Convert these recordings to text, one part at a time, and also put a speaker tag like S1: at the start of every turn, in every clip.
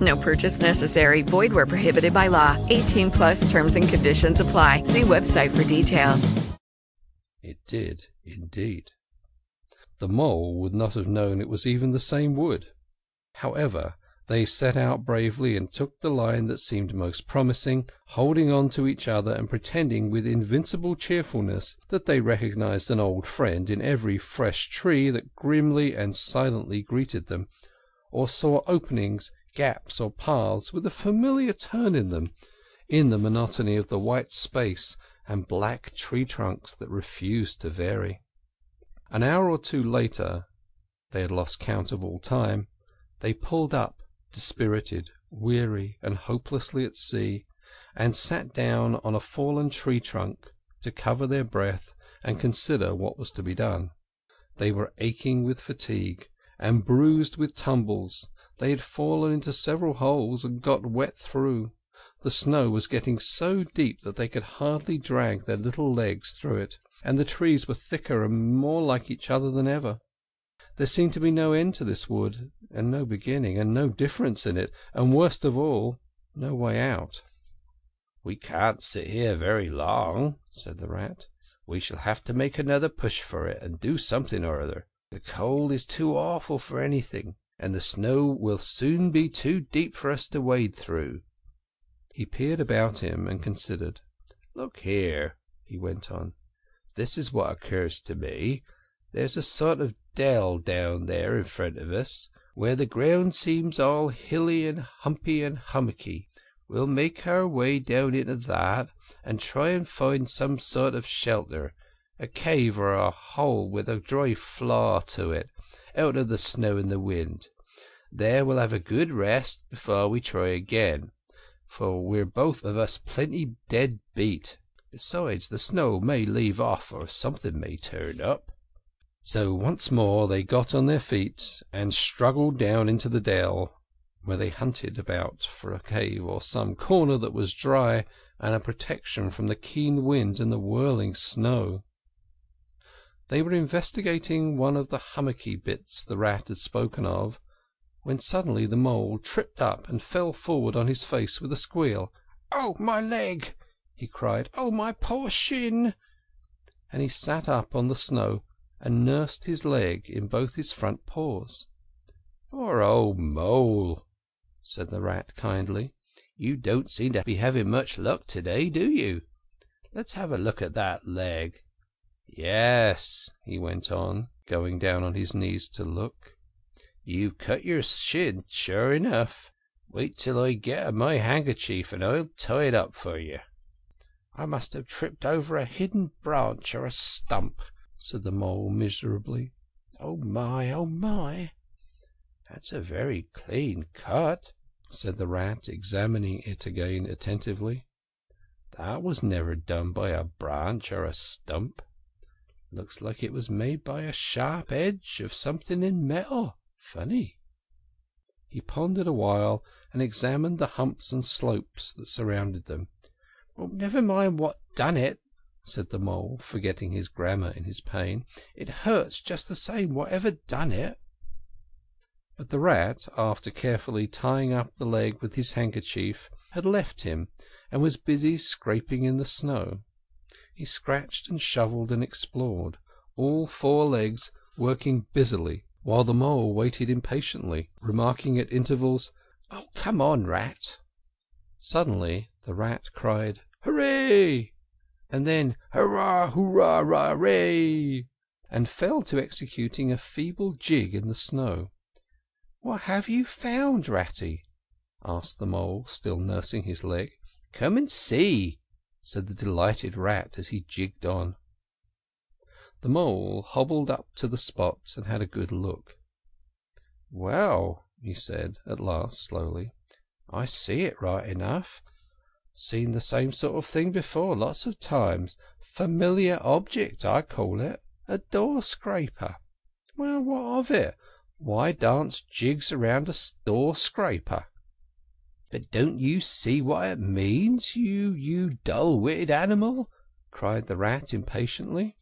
S1: No purchase necessary. Void where prohibited by law. 18 plus terms and conditions apply. See website for details.
S2: It did, indeed. The mole would not have known it was even the same wood. However, they set out bravely and took the line that seemed most promising, holding on to each other and pretending with invincible cheerfulness that they recognized an old friend in every fresh tree that grimly and silently greeted them, or saw openings, gaps, or paths with a familiar turn in them, in the monotony of the white space and black tree trunks that refused to vary. An hour or two later they had lost count of all time they pulled up, dispirited, weary, and hopelessly at sea, and sat down on a fallen tree trunk to cover their breath and consider what was to be done. They were aching with fatigue, and bruised with tumbles; they had fallen into several holes and got wet through; the snow was getting so deep that they could hardly drag their little legs through it, and the trees were thicker and more like each other than ever. There seemed to be no end to this wood, and no beginning, and no difference in it, and worst of all, no way out. "We can't sit here very long," said the Rat. "We shall have to make another push for it, and do something or other. The cold is too awful for anything, and the snow will soon be too deep for us to wade through." He peered about him and considered. "Look here," he went on. "This is what occurs to me. There's a sort of dell down there in front of us, where the ground seems all hilly and humpy and hummocky. We'll make our way down into that, and try and find some sort of shelter a cave or a hole with a dry floor to it, out of the snow and the wind. There we'll have a good rest before we try again for we're both of us plenty dead beat. Besides, the snow may leave off, or something may turn up." So once more they got on their feet, and struggled down into the dell, where they hunted about for a cave or some corner that was dry and a protection from the keen wind and the whirling snow. They were investigating one of the hummocky bits the Rat had spoken of when suddenly the Mole tripped up and fell forward on his face with a squeal. "Oh, my leg!" he cried. "Oh, my poor shin!" And he sat up on the snow and nursed his leg in both his front paws. "Poor old Mole!" said the Rat kindly. "You don't seem to be having much luck to day, do you? Let's have a look at that leg. Yes," he went on, going down on his knees to look. You've cut your shin, sure enough. Wait till I get my handkerchief, and I'll tie it up for you." "I must have tripped over a hidden branch or a stump," said the Mole miserably. "Oh my, oh my!" "That's a very clean cut," said the Rat, examining it again attentively. "That was never done by a branch or a stump. Looks like it was made by a sharp edge of something in metal. Funny." He pondered a while, and examined the humps and slopes that surrounded them. "Never mind what done it," said the Mole, forgetting his grammar in his pain. "It hurts just the same, whatever done it." But the Rat, after carefully tying up the leg with his handkerchief, had left him, and was busy scraping in the snow. He scratched and shovelled and explored, all four legs working busily while the Mole waited impatiently, remarking at intervals, "Oh, come on, Rat!" Suddenly the Rat cried "Hooray!" and then hurrah, hurrah, rah, ray, and fell to executing a feeble jig in the snow. "What have you found, Ratty?" asked the Mole, still nursing his leg. "Come and see," said the delighted Rat as he jigged on. The Mole hobbled up to the spot and had a good look. "Well," he said at last slowly, "I see it right enough. Seen the same sort of thing before lots of times. Familiar object, I call it. A door scraper. Well, what of it? Why dance jigs round a door scraper?" "But don't you see what it means, you dull witted animal?" cried the Rat impatiently.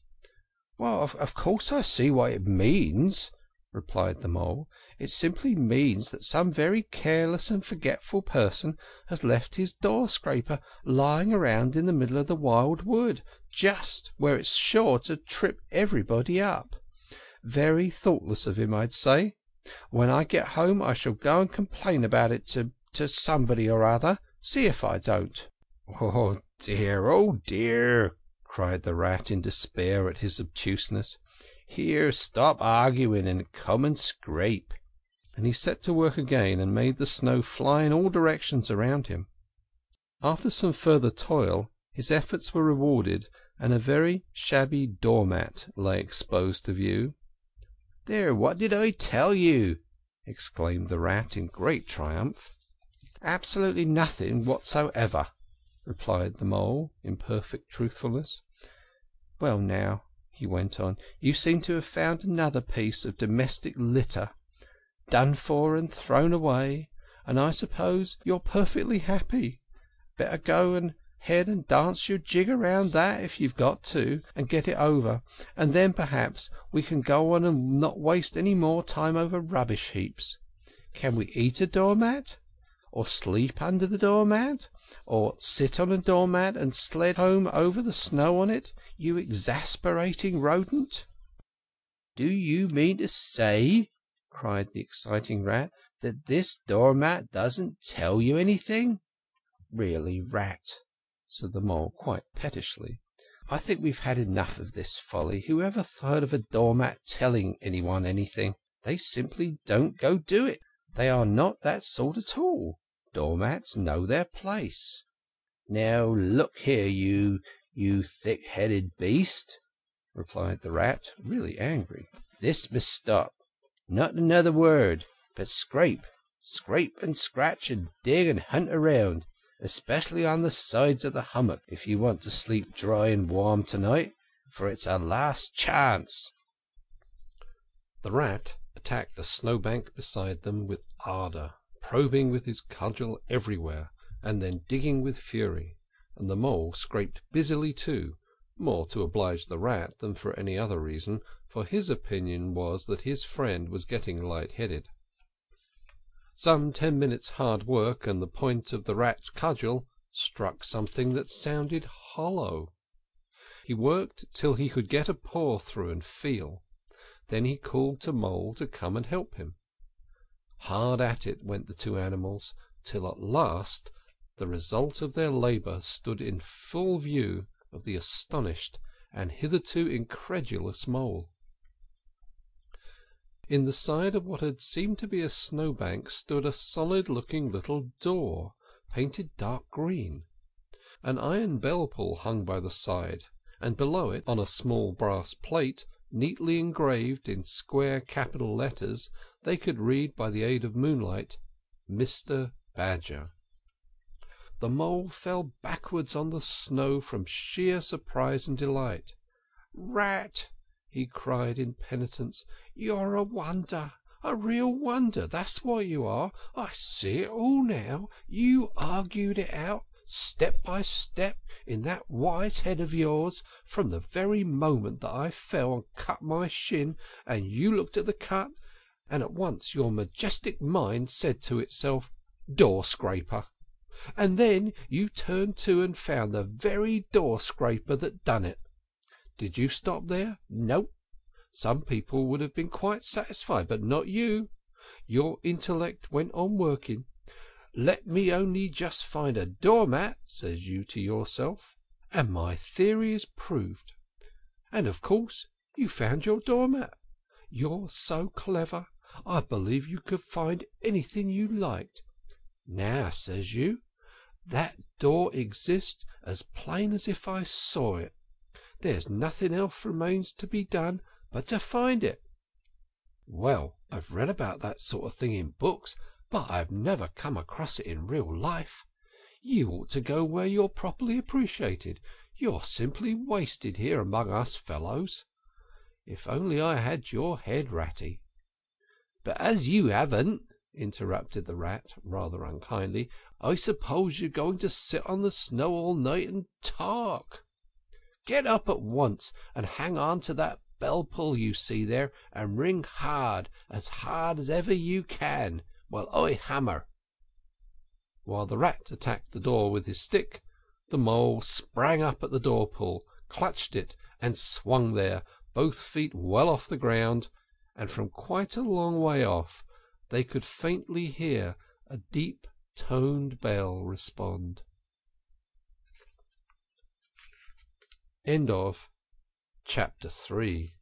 S2: "Well, of course I see what it means," replied the Mole. "It simply means that some very careless and forgetful person has left his door scraper lying around in the middle of the wild wood, just where it's sure to trip everybody up. Very thoughtless of him, I'd say. When I get home I shall go and complain about it to to somebody or other. See if I don't." "Oh dear, oh dear!" cried the Rat in despair at his obtuseness. "Here, stop arguing and come and scrape." And he set to work again and made the snow fly in all directions around him. After some further toil his efforts were rewarded, and a very shabby door mat lay exposed to view. "There, what did I tell you?" exclaimed the Rat in great triumph. "Absolutely nothing whatsoever," replied the Mole in perfect truthfulness. "Well now," he went on, "you seem to have found another piece of domestic litter, done for and thrown away, and I suppose you're perfectly happy. Better go ahead and dance your jig round that if you've got to, and get it over, and then perhaps we can go on and not waste any more time over rubbish heaps. Can we eat a doormat? Or sleep under the doormat? or sit on a doormat and sled home over the snow on it, you exasperating rodent?" "Do you mean to say," cried the exciting Rat, "that this doormat doesn't tell you anything?" "Really, Rat," said the Mole quite pettishly, "I think we've had enough of this folly. Who ever heard of a doormat telling anyone anything? They simply don't go do it. They are not that sort at all. Doormats know their place." "Now look here, you you thick headed beast," replied the Rat, really angry, "this must stop. Not another word, but scrape, scrape and scratch and dig and hunt around, especially on the sides of the hummock, if you want to sleep dry and warm to night, for it's a last chance." The Rat attacked a snowbank beside them with ardour, probing with his cudgel everywhere, and then digging with fury, and the Mole scraped busily too, more to oblige the Rat than for any other reason, for his opinion was that his friend was getting light headed. Some ten minutes' hard work, and the point of the Rat's cudgel struck something that sounded hollow. He worked till he could get a paw through and feel. Then he called to Mole to come and help him. Hard at it went the two animals, till at last the result of their labour stood in full view of the astonished and hitherto incredulous Mole. In the side of what had seemed to be a snowbank stood a solid looking little door, painted dark green. An iron bell pull hung by the side, and below it, on a small brass plate, neatly engraved in square capital letters, they could read by the aid of moonlight, "Mr. Badger." The Mole fell backwards on the snow from sheer surprise and delight. "Rat!" he cried in penitence, "you're a wonder a real wonder, that's what you are. I see it all now. You argued it out step by step, in that wise head of yours, from the very moment that I fell and cut my shin, and you looked at the cut, and at once your majestic mind said to itself, Door scraper and then you turned to and found the very door scraper that done it. Did you stop there? No. Some people would have been quite satisfied, but not you. Your intellect went on working. ' Let me only just find a door mat,' says you to yourself, and my theory is proved. And of course you found your door mat. You're so clever, I believe you could find anything you liked. Now, says you, that door exists as plain as if I saw it. There's nothing else remains to be done but to find it. Well, I've read about that sort of thing in books, but I've never come across it in real life. You ought to go where you're properly appreciated. You're simply wasted here among us fellows. If only I had your head, Ratty. But as you haven't, interrupted the Rat rather unkindly, I suppose you're going to sit on the snow all night and talk. Get up at once and hang on to that bell pull you see there, and ring hard, as hard as ever you can, while I hammer. While the Rat attacked the door with his stick, the Mole sprang up at the door pull, clutched it, and swung there, both feet well off the ground, and from quite a long way off they could faintly hear a deep toned bell respond. Chapter 3